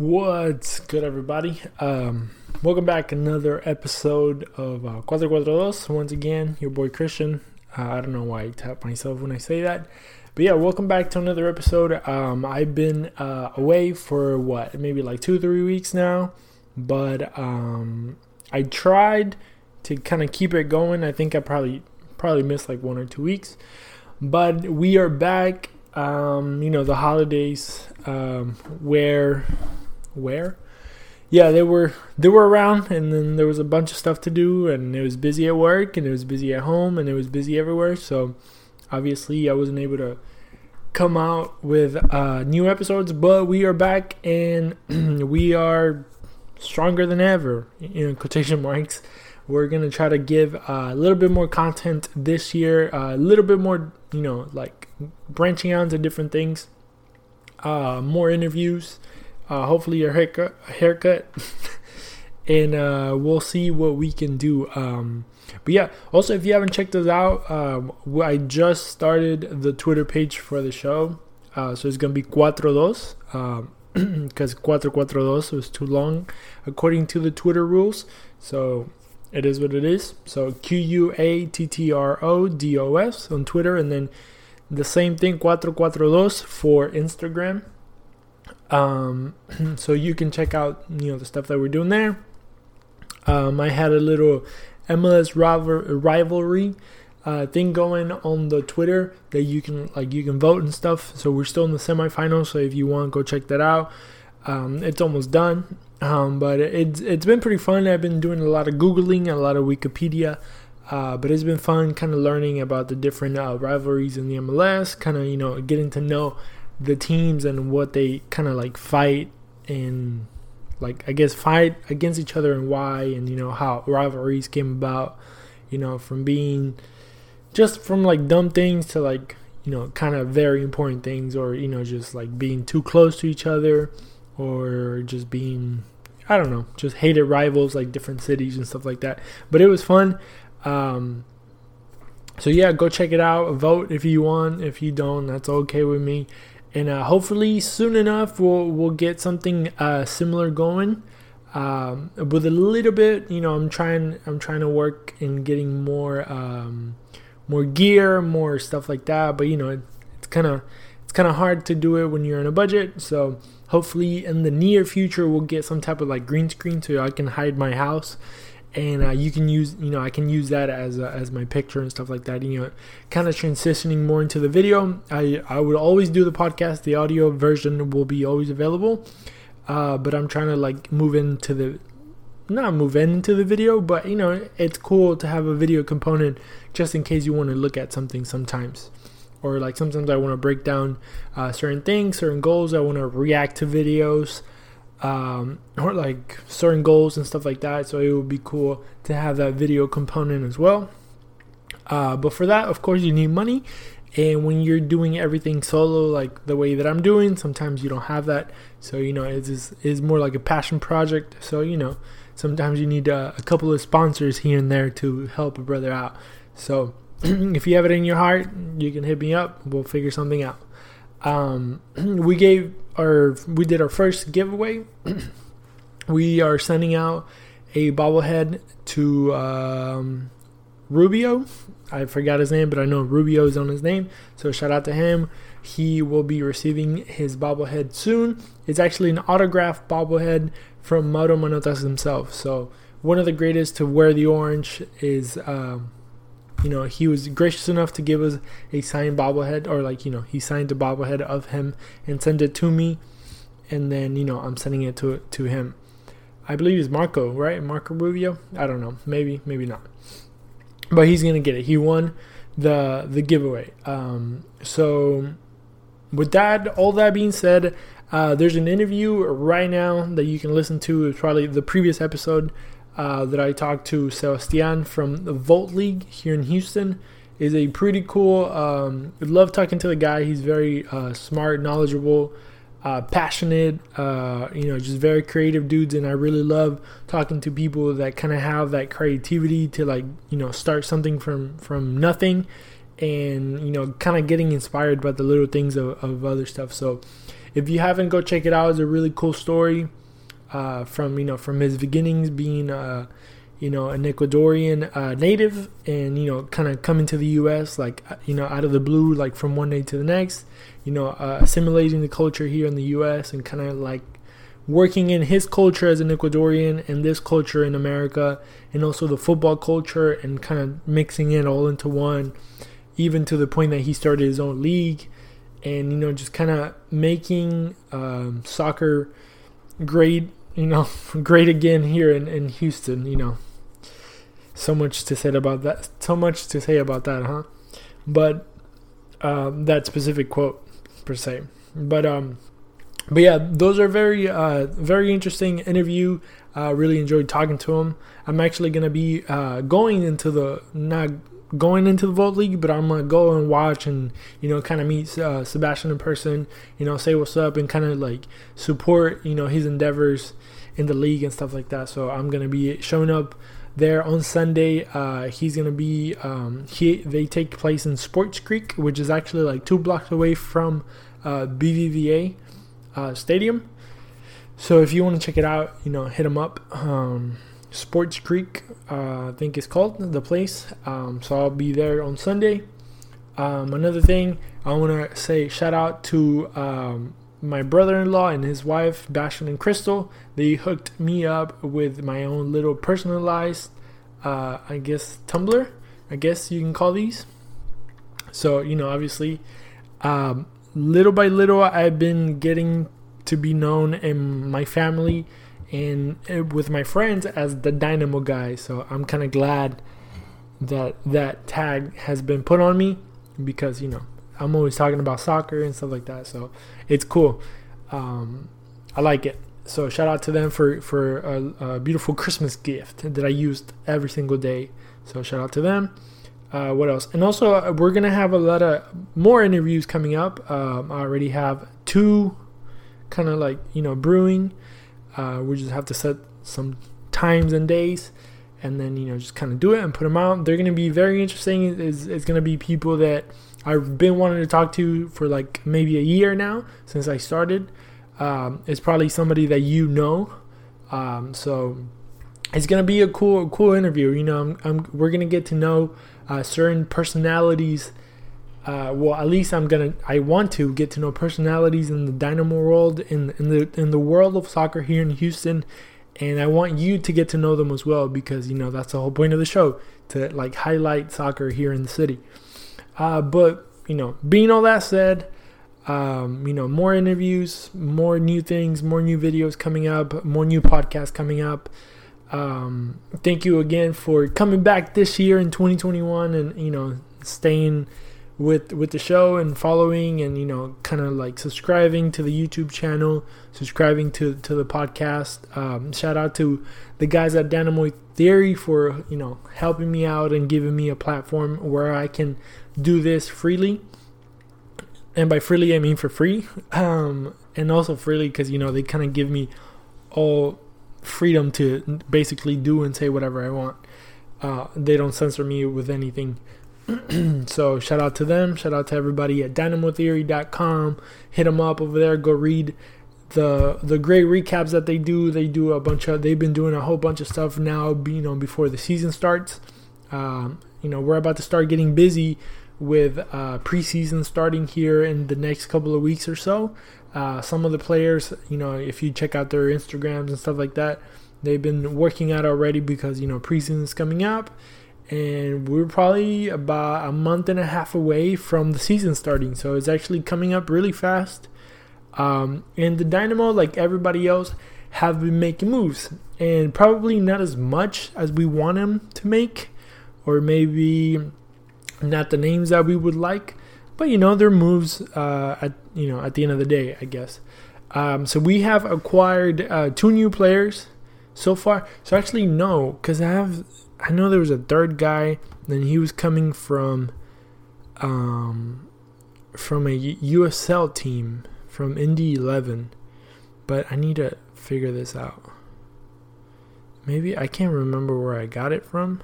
What's good, everybody? Um, welcome back. Another episode of uh, 442. Once again, your boy Christian. Uh, I don't know why I tap myself when I say that. But yeah, welcome back to another episode. Um, I've been uh, away for what, maybe like two, three weeks now. But um, I tried to kind of keep it going. I think I probably probably missed like one or two weeks. But we are back. Um, you know, the holidays um, where where. Yeah they were they were around and then there was a bunch of stuff to do and it was busy at work and it was busy at home and it was busy everywhere so obviously i wasn't able to come out with uh, new episodes but we are back and we are stronger than ever In quotation marks. We're gonna try to give uh, a little bit more content this year a little bit more you know like branching out into different things uh, more interviews uh, hopefully a haircut, haircut, and uh, we'll see what we can do. Um, but yeah, also if you haven't checked us out, um, I just started the Twitter page for the show, uh, so it's gonna be cuatro dos. because um, cuatro cuatro dos was too long according to the Twitter rules. So it is what it is. So Q U A T T R O D O S on Twitter, and then the same thing cuatro cuatro dos for Instagram. Um, so you can check out you know the stuff that we're doing there. Um, I had a little MLS rivalry uh, thing going on the Twitter that you can like you can vote and stuff. So we're still in the semifinals. So if you want, go check that out. Um, it's almost done, um, but it's it's been pretty fun. I've been doing a lot of googling, a lot of Wikipedia. Uh, but it's been fun kind of learning about the different uh, rivalries in the MLS, kind of, you know, getting to know the teams and what they kind of like fight and like I guess fight against each other and why and you know how rivalries came about, you know, from being just from like dumb things to like, you know, kind of very important things or you know just like being too close to each other or just being I don't know, just hated rivals like different cities and stuff like that. But it was fun. Um so yeah, go check it out. Vote if you want. If you don't, that's okay with me and uh, hopefully soon enough we'll we'll get something uh, similar going. Um, with a little bit, you know, I'm trying I'm trying to work in getting more um, more gear, more stuff like that. But you know, it, it's kind of it's kind of hard to do it when you're on a budget. So hopefully in the near future we'll get some type of like green screen so I can hide my house and uh, you can use you know I can use that as a, as my picture and stuff like that. You know, kind of transitioning more into the video. I I would always do the podcast. The audio version will be always available, uh, but I'm trying to like move into the not move into the video, but you know it's cool to have a video component just in case you want to look at something sometimes. Or like sometimes I want to break down uh, certain things, certain goals. I want to react to videos um, or like certain goals and stuff like that. So it would be cool to have that video component as well. Uh, but for that, of course, you need money. And when you're doing everything solo, like the way that I'm doing, sometimes you don't have that. So you know, it's is more like a passion project. So you know, sometimes you need uh, a couple of sponsors here and there to help a brother out. So if you have it in your heart, you can hit me up. We'll figure something out. Um, we gave our we did our first giveaway. we are sending out a bobblehead to um, Rubio. I forgot his name, but I know Rubio is on his name. So shout out to him. He will be receiving his bobblehead soon. It's actually an autographed bobblehead from Mauro Manotas himself. So one of the greatest to wear the orange is um, you know, he was gracious enough to give us a signed bobblehead, or like, you know, he signed a bobblehead of him and sent it to me, and then you know, I'm sending it to to him. I believe it's Marco, right? Marco Rubio. I don't know, maybe, maybe not, but he's gonna get it. He won the the giveaway. Um, so, with that, all that being said, uh, there's an interview right now that you can listen to. It's probably the previous episode uh, that I talked to Sebastian from the Volt League here in Houston. Is a pretty cool. Um, love talking to the guy. He's very uh, smart, knowledgeable, uh, passionate. Uh, you know, just very creative dudes, and I really love talking to people that kind of have that creativity to like you know start something from from nothing, and you know kind of getting inspired by the little things of, of other stuff. So If you haven't, go check it out. It's a really cool story uh, from you know from his beginnings being uh, you know an Ecuadorian uh, native and you know kind of coming to the U.S. like uh, you know out of the blue like from one day to the next. You know uh, assimilating the culture here in the U.S. and kind of like working in his culture as an Ecuadorian and this culture in America, and also the football culture, and kind of mixing it all into one, even to the point that he started his own league, and you know just kind of making um, soccer great, you know, great again here in, in Houston. You know, so much to say about that. So much to say about that, huh? But um, that specific quote per se, but um but yeah, those are very, uh, very interesting interview. Uh, really enjoyed talking to him. I'm actually gonna be uh, going into the not going into the Volt League, but I'm gonna go and watch and you know kind of meet uh, Sebastian in person. You know, say what's up and kind of like support you know his endeavors in the league and stuff like that. So I'm gonna be showing up there on Sunday. Uh, he's gonna be um, he they take place in Sports Creek, which is actually like two blocks away from uh, BBVA uh, Stadium. So if you want to check it out, you know, hit him up. Um, Sports Creek, uh, I think it's called the place. Um, so I'll be there on Sunday. Um, another thing I want to say shout out to um, my brother-in-law and his wife Bastion and Crystal. They hooked me up with my own little personalized, uh, I guess tumbler. I guess you can call these. So you know, obviously, um, little by little, I've been getting to be known in my family and uh, with my friends as the Dynamo guy. So I'm kind of glad that that tag has been put on me because you know I'm always talking about soccer and stuff like that. So it's cool. Um, I like it. So shout out to them for for a, a beautiful Christmas gift that I used every single day. So shout out to them. Uh, what else? And also, uh, we're gonna have a lot of more interviews coming up. Um, I already have two, kind of like you know brewing. Uh, we just have to set some times and days, and then you know just kind of do it and put them out. They're gonna be very interesting. It's, it's gonna be people that I've been wanting to talk to for like maybe a year now since I started. Um, it's probably somebody that you know. Um, so it's gonna be a cool, cool interview. You know, I'm, I'm, we're gonna get to know uh, certain personalities. Uh, well, at least I'm gonna. I want to get to know personalities in the Dynamo world, in in the in the world of soccer here in Houston, and I want you to get to know them as well because you know that's the whole point of the show to like highlight soccer here in the city. Uh, but you know, being all that said, um, you know, more interviews, more new things, more new videos coming up, more new podcasts coming up. Um, thank you again for coming back this year in 2021 and you know staying with with the show and following and you know kind of like subscribing to the YouTube channel, subscribing to to the podcast. Um, shout out to the guys at Dynamo Theory for you know helping me out and giving me a platform where I can do this freely. And by freely I mean for free, um, and also freely because you know they kind of give me all freedom to basically do and say whatever I want. Uh, they don't censor me with anything. so shout out to them. Shout out to everybody at dynamotheory.com. Hit them up over there. Go read the the great recaps that they do. They do a bunch of. They've been doing a whole bunch of stuff now. You know, before the season starts. Um, you know, we're about to start getting busy with uh, preseason starting here in the next couple of weeks or so. Uh, some of the players, you know, if you check out their Instagrams and stuff like that, they've been working out already because you know preseason is coming up, and we're probably about a month and a half away from the season starting. So it's actually coming up really fast. Um, and the Dynamo, like everybody else, have been making moves, and probably not as much as we want them to make, or maybe not the names that we would like but you know their moves uh, at you know at the end of the day, I guess. Um, so we have acquired uh, two new players so far. So actually no, because I have I know there was a third guy, and he was coming from um, from a USL team from Indy Eleven, but I need to figure this out. Maybe I can't remember where I got it from.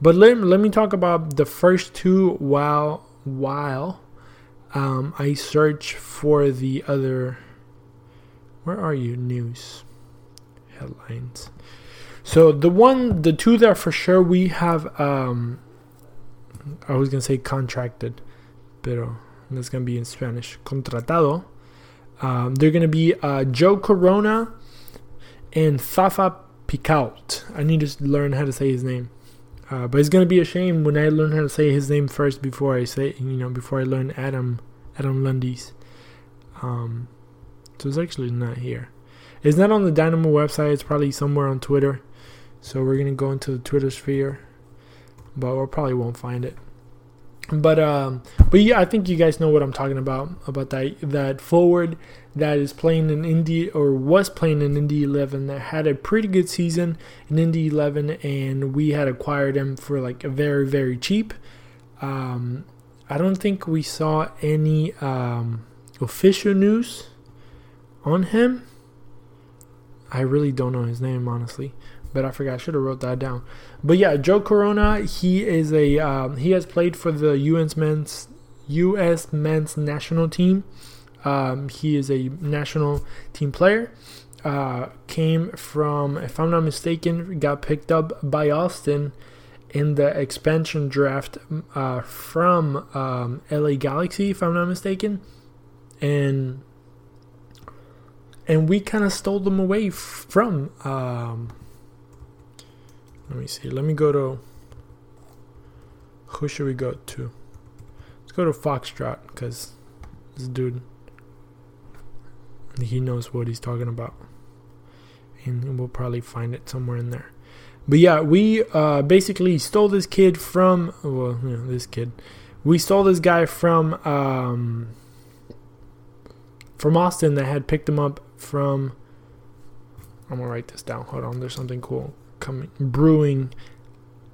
But let, let me talk about the first two while while um, I search for the other. Where are you? News headlines. So the one, the two that for sure we have. Um, I was gonna say contracted, pero that's gonna be in Spanish. Contratado. Um, they're gonna be uh, Joe Corona and Fafa Picault. I need to learn how to say his name. Uh, but it's gonna be a shame when I learn how to say his name first before I say you know before I learn Adam Adam Lundy's. Um, so it's actually not here. It's not on the Dynamo website. It's probably somewhere on Twitter. So we're gonna go into the Twitter sphere, but we probably won't find it. But um, but yeah, I think you guys know what I'm talking about about that that forward that is playing in Indy or was playing in Indy 11 that had a pretty good season in Indy 11, and we had acquired him for like a very very cheap. Um, I don't think we saw any um, official news on him. I really don't know his name honestly, but I forgot. I should have wrote that down. But yeah, Joe Corona. He is a um, he has played for the U.S. men's U.S. men's national team. Um, he is a national team player. Uh, came from, if I'm not mistaken, got picked up by Austin in the expansion draft uh, from um, LA Galaxy, if I'm not mistaken, and and we kind of stole them away from. Um, let me see. Let me go to. Who should we go to? Let's go to Foxtrot because this dude. He knows what he's talking about, and we'll probably find it somewhere in there. But yeah, we uh, basically stole this kid from. Well, you know, this kid. We stole this guy from um, from Austin that had picked him up from. I'm gonna write this down. Hold on, there's something cool coming brewing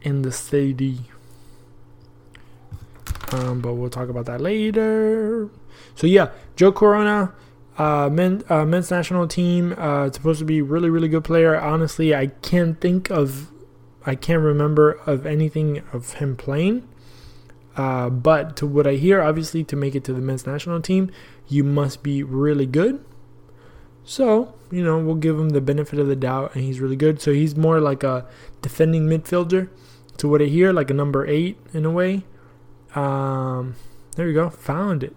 in the city. Um, but we'll talk about that later. So yeah, Joe Corona, uh, men, uh, men's national team. Uh, supposed to be really, really good player. Honestly, I can't think of, I can't remember of anything of him playing. Uh, but to what I hear, obviously, to make it to the men's national team, you must be really good. So, you know, we'll give him the benefit of the doubt, and he's really good. So he's more like a defending midfielder. To what I hear, like a number eight in a way. Um, there you go, found it.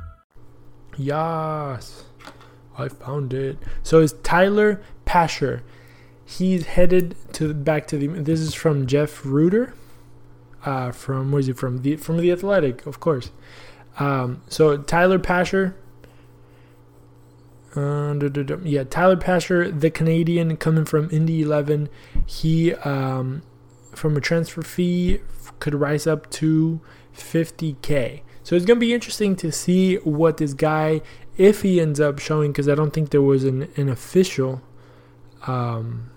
Yes, I found it. So it's Tyler Pasher. He's headed to back to the. This is from Jeff Rueter. Uh, from where is he from? The from the Athletic, of course. Um, so Tyler Pasher. Uh, yeah, Tyler Pasher, the Canadian coming from Indy 11. He, um, from a transfer fee, could rise up to 50k. So it's going to be interesting to see what this guy, if he ends up showing, because I don't think there was an, an official, um,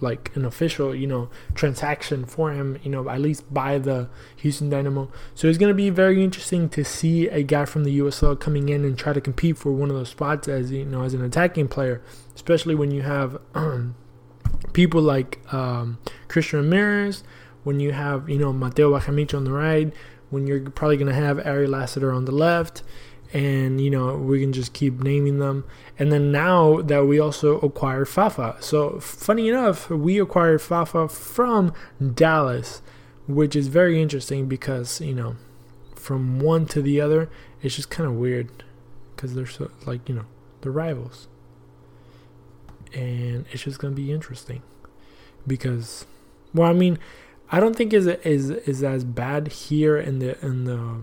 like an official, you know, transaction for him, you know, at least by the Houston Dynamo. So it's going to be very interesting to see a guy from the USL coming in and try to compete for one of those spots as, you know, as an attacking player, especially when you have um, people like um, Christian Ramirez, when you have, you know, Mateo Bajamich on the right, when you're probably going to have Ari Lassiter on the left. And, you know, we can just keep naming them. And then now that we also acquired Fafa. So, funny enough, we acquired Fafa from Dallas, which is very interesting because, you know, from one to the other, it's just kind of weird because they're so, like, you know, they're rivals. And it's just going to be interesting because, well, I mean, I don't think is is is as bad here in the in the.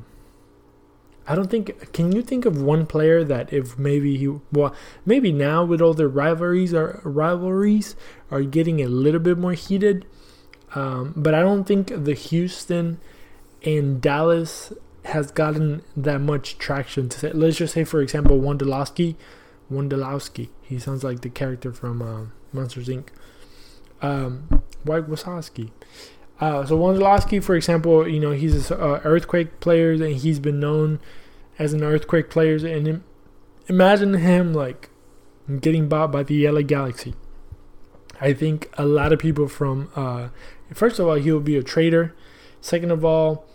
I don't think. Can you think of one player that if maybe he well maybe now with all the rivalries are rivalries are getting a little bit more heated, um, but I don't think the Houston and Dallas has gotten that much traction. To say, let's just say, for example, Wondolowski, Wondolowski. He sounds like the character from uh, Monsters Inc. Um, White Wazowski. Uh, so Wondolowski, for example, you know he's an uh, earthquake player, and he's been known as an earthquake player. And imagine him like getting bought by the LA Galaxy. I think a lot of people from uh, first of all he will be a traitor. Second of all,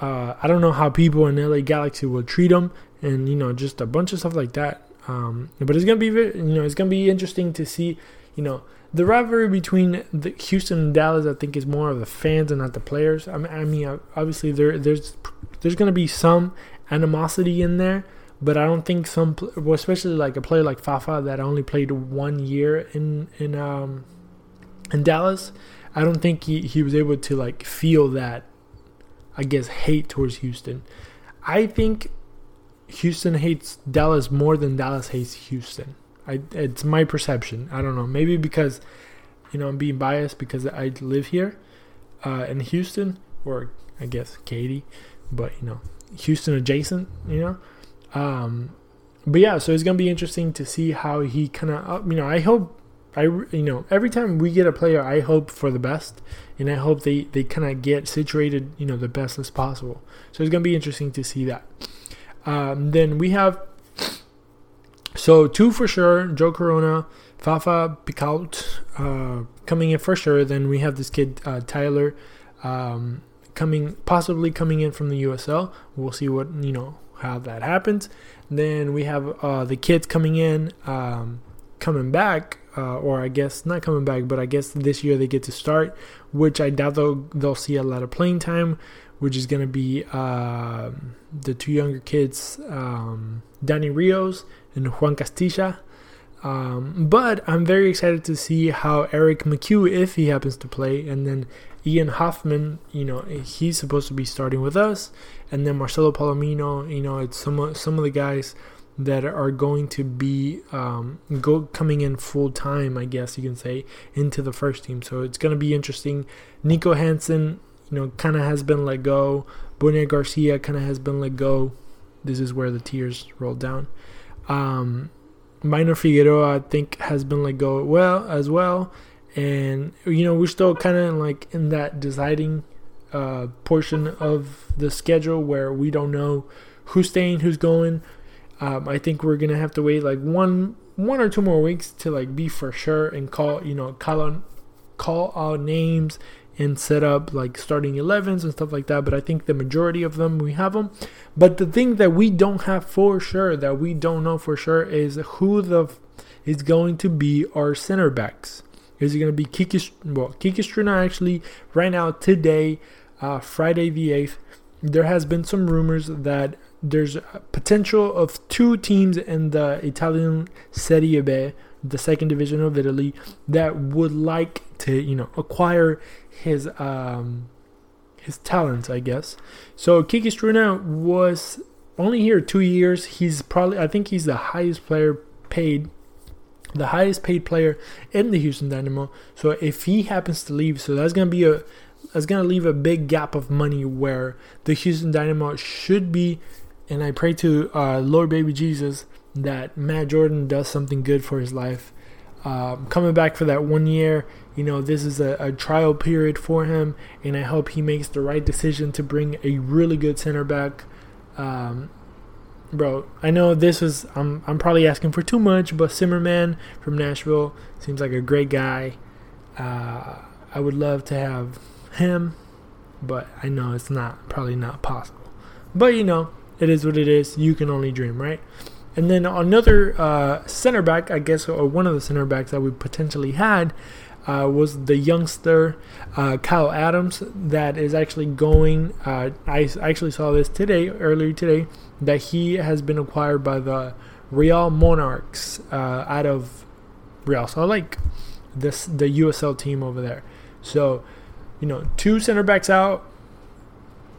uh, I don't know how people in LA Galaxy will treat him, and you know just a bunch of stuff like that. Um, but it's gonna be you know it's gonna be interesting to see you know the rivalry between the Houston and Dallas. I think is more of the fans and not the players. I mean, I mean obviously there there's there's gonna be some animosity in there but I don't think some, well, especially like a player like Fafa that only played one year in in um in Dallas. I don't think he, he was able to like feel that, I guess, hate towards Houston. I think Houston hates Dallas more than Dallas hates Houston. I it's my perception. I don't know. Maybe because you know I'm being biased because I live here uh, in Houston, or I guess Katy, but you know Houston adjacent. You know. Um, but yeah, so it's gonna be interesting to see how he kind of, uh, you know, I hope, I you know, every time we get a player, I hope for the best, and I hope they they kind of get situated, you know, the best as possible. So it's gonna be interesting to see that. Um, then we have, so two for sure, Joe Corona, Fafa Picault, uh, coming in for sure. Then we have this kid uh, Tyler. Um, coming possibly coming in from the USL. We'll see what you know how that happens. Then we have uh, the kids coming in, um, coming back, uh, or I guess not coming back, but I guess this year they get to start, which I doubt they'll, they'll see a lot of playing time, which is going to be uh, the two younger kids, um, Danny Rios and Juan Castilla. Um, but I'm very excited to see how Erik McCue, if he happens to play, and then Ian Hoffman, you know, he's supposed to be starting with us, and then Marcelo Palomino, you know, it's some of, some of the guys that are going to be um, go coming in full time, I guess you can say, into the first team. So it's going to be interesting. Niko Hansen, you know, kind of has been let go. Boniek Garcia kind of has been let go. This is where the tears roll down. Um, Maynor Figueroa, I think, has been let go well as well and you know we're still kind of like in that deciding uh, portion of the schedule where we don't know who's staying, who's going. Um, I think we're gonna have to wait like one one or two more weeks to like be for sure and call you know call on call out names and set up like starting 11s and stuff like that. But I think the majority of them we have them. But the thing that we don't have for sure, that we don't know for sure, is who the is going to be our center backs. Is it going to be Kiki? Well, Kiki Struna actually right now today, uh, Friday the eighth. There has been some rumors that there's potential of two teams in the Italian Serie B, the second division of Italy, that would like to you know acquire his um, his talents, I guess. So Kiki Struna was only here two years. He's probably I think he's the highest player paid the highest paid player in the Houston Dynamo. So if he happens to leave, so that's gonna be a that's gonna leave a big gap of money where the Houston Dynamo should be. And I pray to uh, Lord Baby Jesus that Matt Jordan does something good for his life. Um, coming back for that one year, you know, this is a, a trial period for him, and I hope he makes the right decision to bring a really good center back. Um, bro, I know this is I'm I'm probably asking for too much, but Zimmerman from Nashville seems like a great guy. Uh, I would love to have him, but I know it's not probably not possible. But you know, it is what it is. You can only dream, right? And then another uh, center back, I guess, or one of the center backs that we potentially had uh, was the youngster uh, Kyle Adams that is actually going. Uh, I actually saw this today, earlier today, that he has been acquired by the Real Monarchs uh, out of Real Salt Lake, this the USL team over there. So, you know, two center backs out.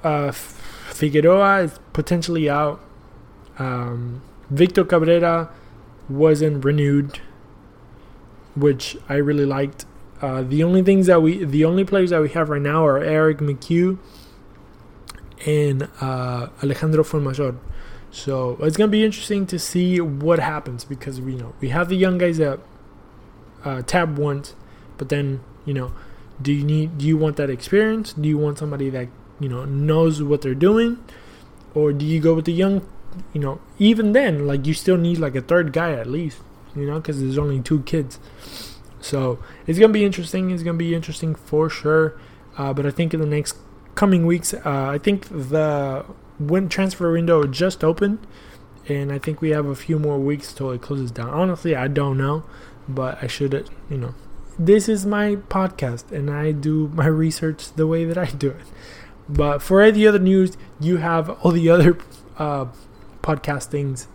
Uh, Figueroa is potentially out. Um, Victor Cabrera wasn't renewed, which I really liked. Uh, the only things that we, the only players that we have right now are Erik McCue and uh, Alejandro Fuenmayor. So it's gonna be interesting to see what happens because we know we have the young guys that uh, Tab wants, but then you know, do you need do you want that experience? Do you want somebody that you know knows what they're doing, or do you go with the young? You know, even then, like you still need like a third guy at least. You know, because there's only two kids. So it's gonna be interesting. It's gonna be interesting for sure. Uh, but I think in the next coming weeks, uh, I think the when transfer window just opened, and I think we have a few more weeks till it closes down. Honestly, I don't know, but I should, you know, this is my podcast, and I do my research the way that I do it. But for the other news, you have all the other uh, podcastings.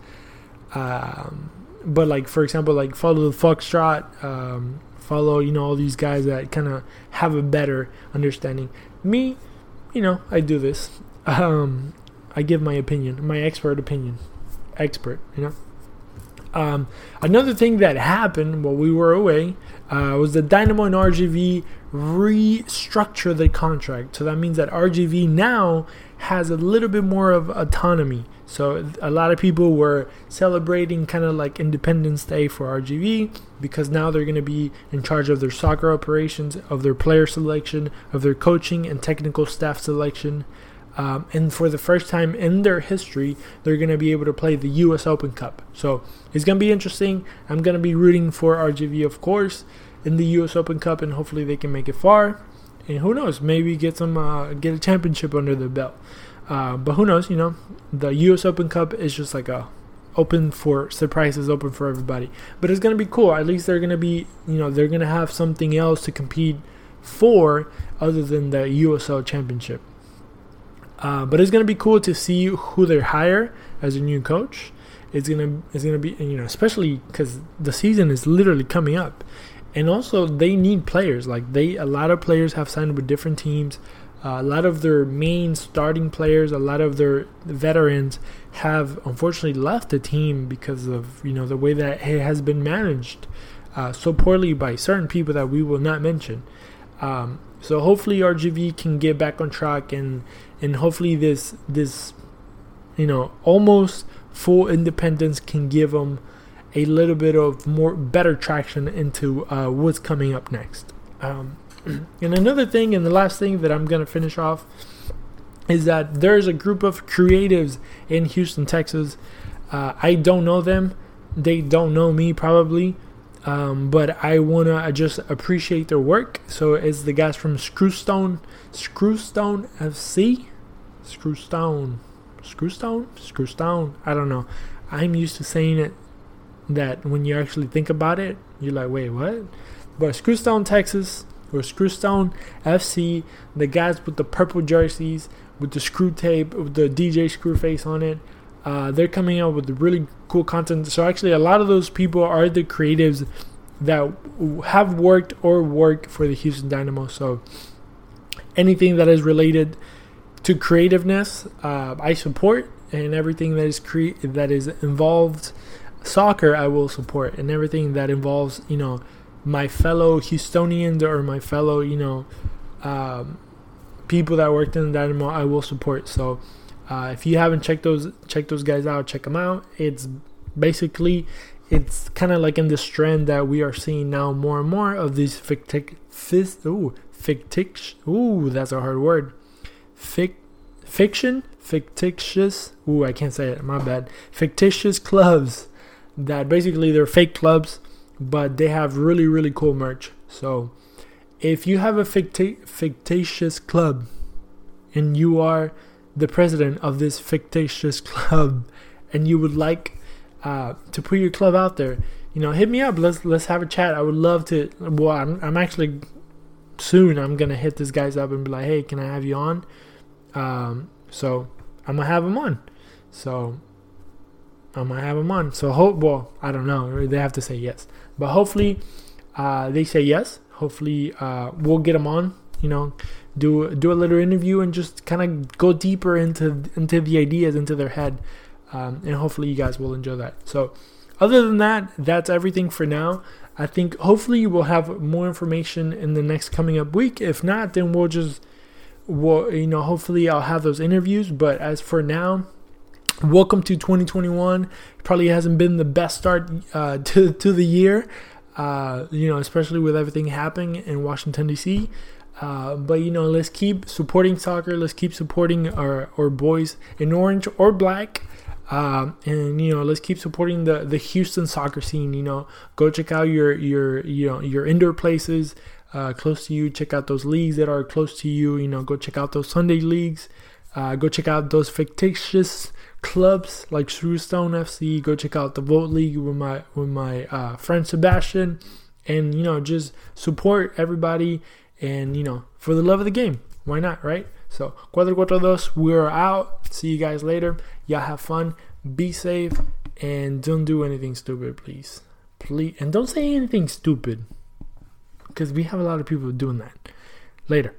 Um, but like for example, like follow the Foxtrot, um, follow you know all these guys that kind of have a better understanding. Me, you know, I do this. Um, I give my opinion, my expert opinion, expert. You know. Um, another thing that happened while we were away uh, was the Dynamo and RGV restructure the contract. So that means that RGV now has a little bit more of autonomy. So a lot of people were celebrating kind of like Independence Day for RGV because now they're going to be in charge of their soccer operations, of their player selection, of their coaching and technical staff selection. Um, and for the first time in their history, they're going to be able to play the U.S. Open Cup. So it's going to be interesting. I'm going to be rooting for RGV, of course, in the U.S. Open Cup, and hopefully they can make it far. And who knows, maybe get some uh, get a championship under their belt. Uh, but who knows? You know, the U.S. Open Cup is just like a open for surprises, open for everybody. But it's gonna be cool. At least they're gonna be, you know, they're gonna have something else to compete for other than the USL Championship. Uh, but it's gonna be cool to see who they hire as a new coach. It's gonna it's gonna be you know especially because the season is literally coming up, and also they need players. Like they a lot of players have signed with different teams. A lot of their main starting players, a lot of their veterans have unfortunately left the team because of you know the way that it has been managed uh, so poorly by certain people that we will not mention. Um, so hopefully RGV can get back on track and and hopefully this this you know almost full independence can give them a little bit of more better traction into uh, what's coming up next. Um, and another thing, and the last thing that I'm going to finish off is that there's a group of creatives in Houston, Texas. Uh, I don't know them. They don't know me probably. Um, but I want to just appreciate their work. So it's the guys from Screwstone, Screwstone FC, Screwstone, Screwstone, Screwstone. I don't know. I'm used to saying it that when you actually think about it, you're like, wait, what? But Screwstone, Texas, or Screwstone FC, the guys with the purple jerseys, with the screw tape, with the DJ Screwface on it. Uh, they're coming out with really cool content. So actually, a lot of those people are the creatives that have worked or work for the Houston Dynamo. So anything that is related to creativeness, uh, I support, and everything that is cre- that is involved soccer, I will support, and everything that involves you know my fellow Houstonians or my fellow you know um, people that worked in the Dynamo, I will support. So uh, if you haven't checked those check those guys out, check them out. It's basically it's kind of like in this trend that we are seeing now more and more of these fictic, fis, ooh, fictitious, ooh, that's a hard word. Fic, fiction, fictitious, ooh, I can't say it, my bad. Fictitious clubs that basically they're fake clubs, but they have really, really cool merch. So if you have a ficti- fictitious club and you are the president of this fictitious club and you would like uh, to put your club out there, you know, hit me up. Let's let's have a chat. I would love to. Well, I'm, I'm actually soon. I'm gonna hit this guys up and be like, hey, can I have you on? Um, so I'm gonna have him on. So I'm gonna have him on. So hope. Well, I don't know. They have to say yes, but hopefully uh, they say yes. Hopefully uh, we'll get them on. You know, do do a little interview and just kind of go deeper into into the ideas into their head, um, and hopefully you guys will enjoy that. So, other than that, that's everything for now. I think hopefully we'll have more information in the next coming up week. If not, then we'll just well, you know, hopefully I'll have those interviews. But as for now, welcome to 2021. Probably hasn't been the best start uh, to to the year, uh, you know, especially with everything happening in Washington D.C. Uh, but you know, let's keep supporting soccer. Let's keep supporting our our boys in orange or black. Um, and you know, let's keep supporting the the Houston soccer scene. You know, go check out your your you know your indoor places uh, close to you. Check out those leagues that are close to you. You know, go check out those Sunday leagues. Uh, go check out those fictitious clubs like Screwstone FC. Go check out the Volt League with my with my uh, friend Sebastian, and you know, just support everybody. And you know, for the love of the game, why not, right? So, 442, we're out. See you guys later. Y'all have fun. Be safe. And don't do anything stupid, please. Please. And don't say anything stupid. Because we have a lot of people doing that. Later.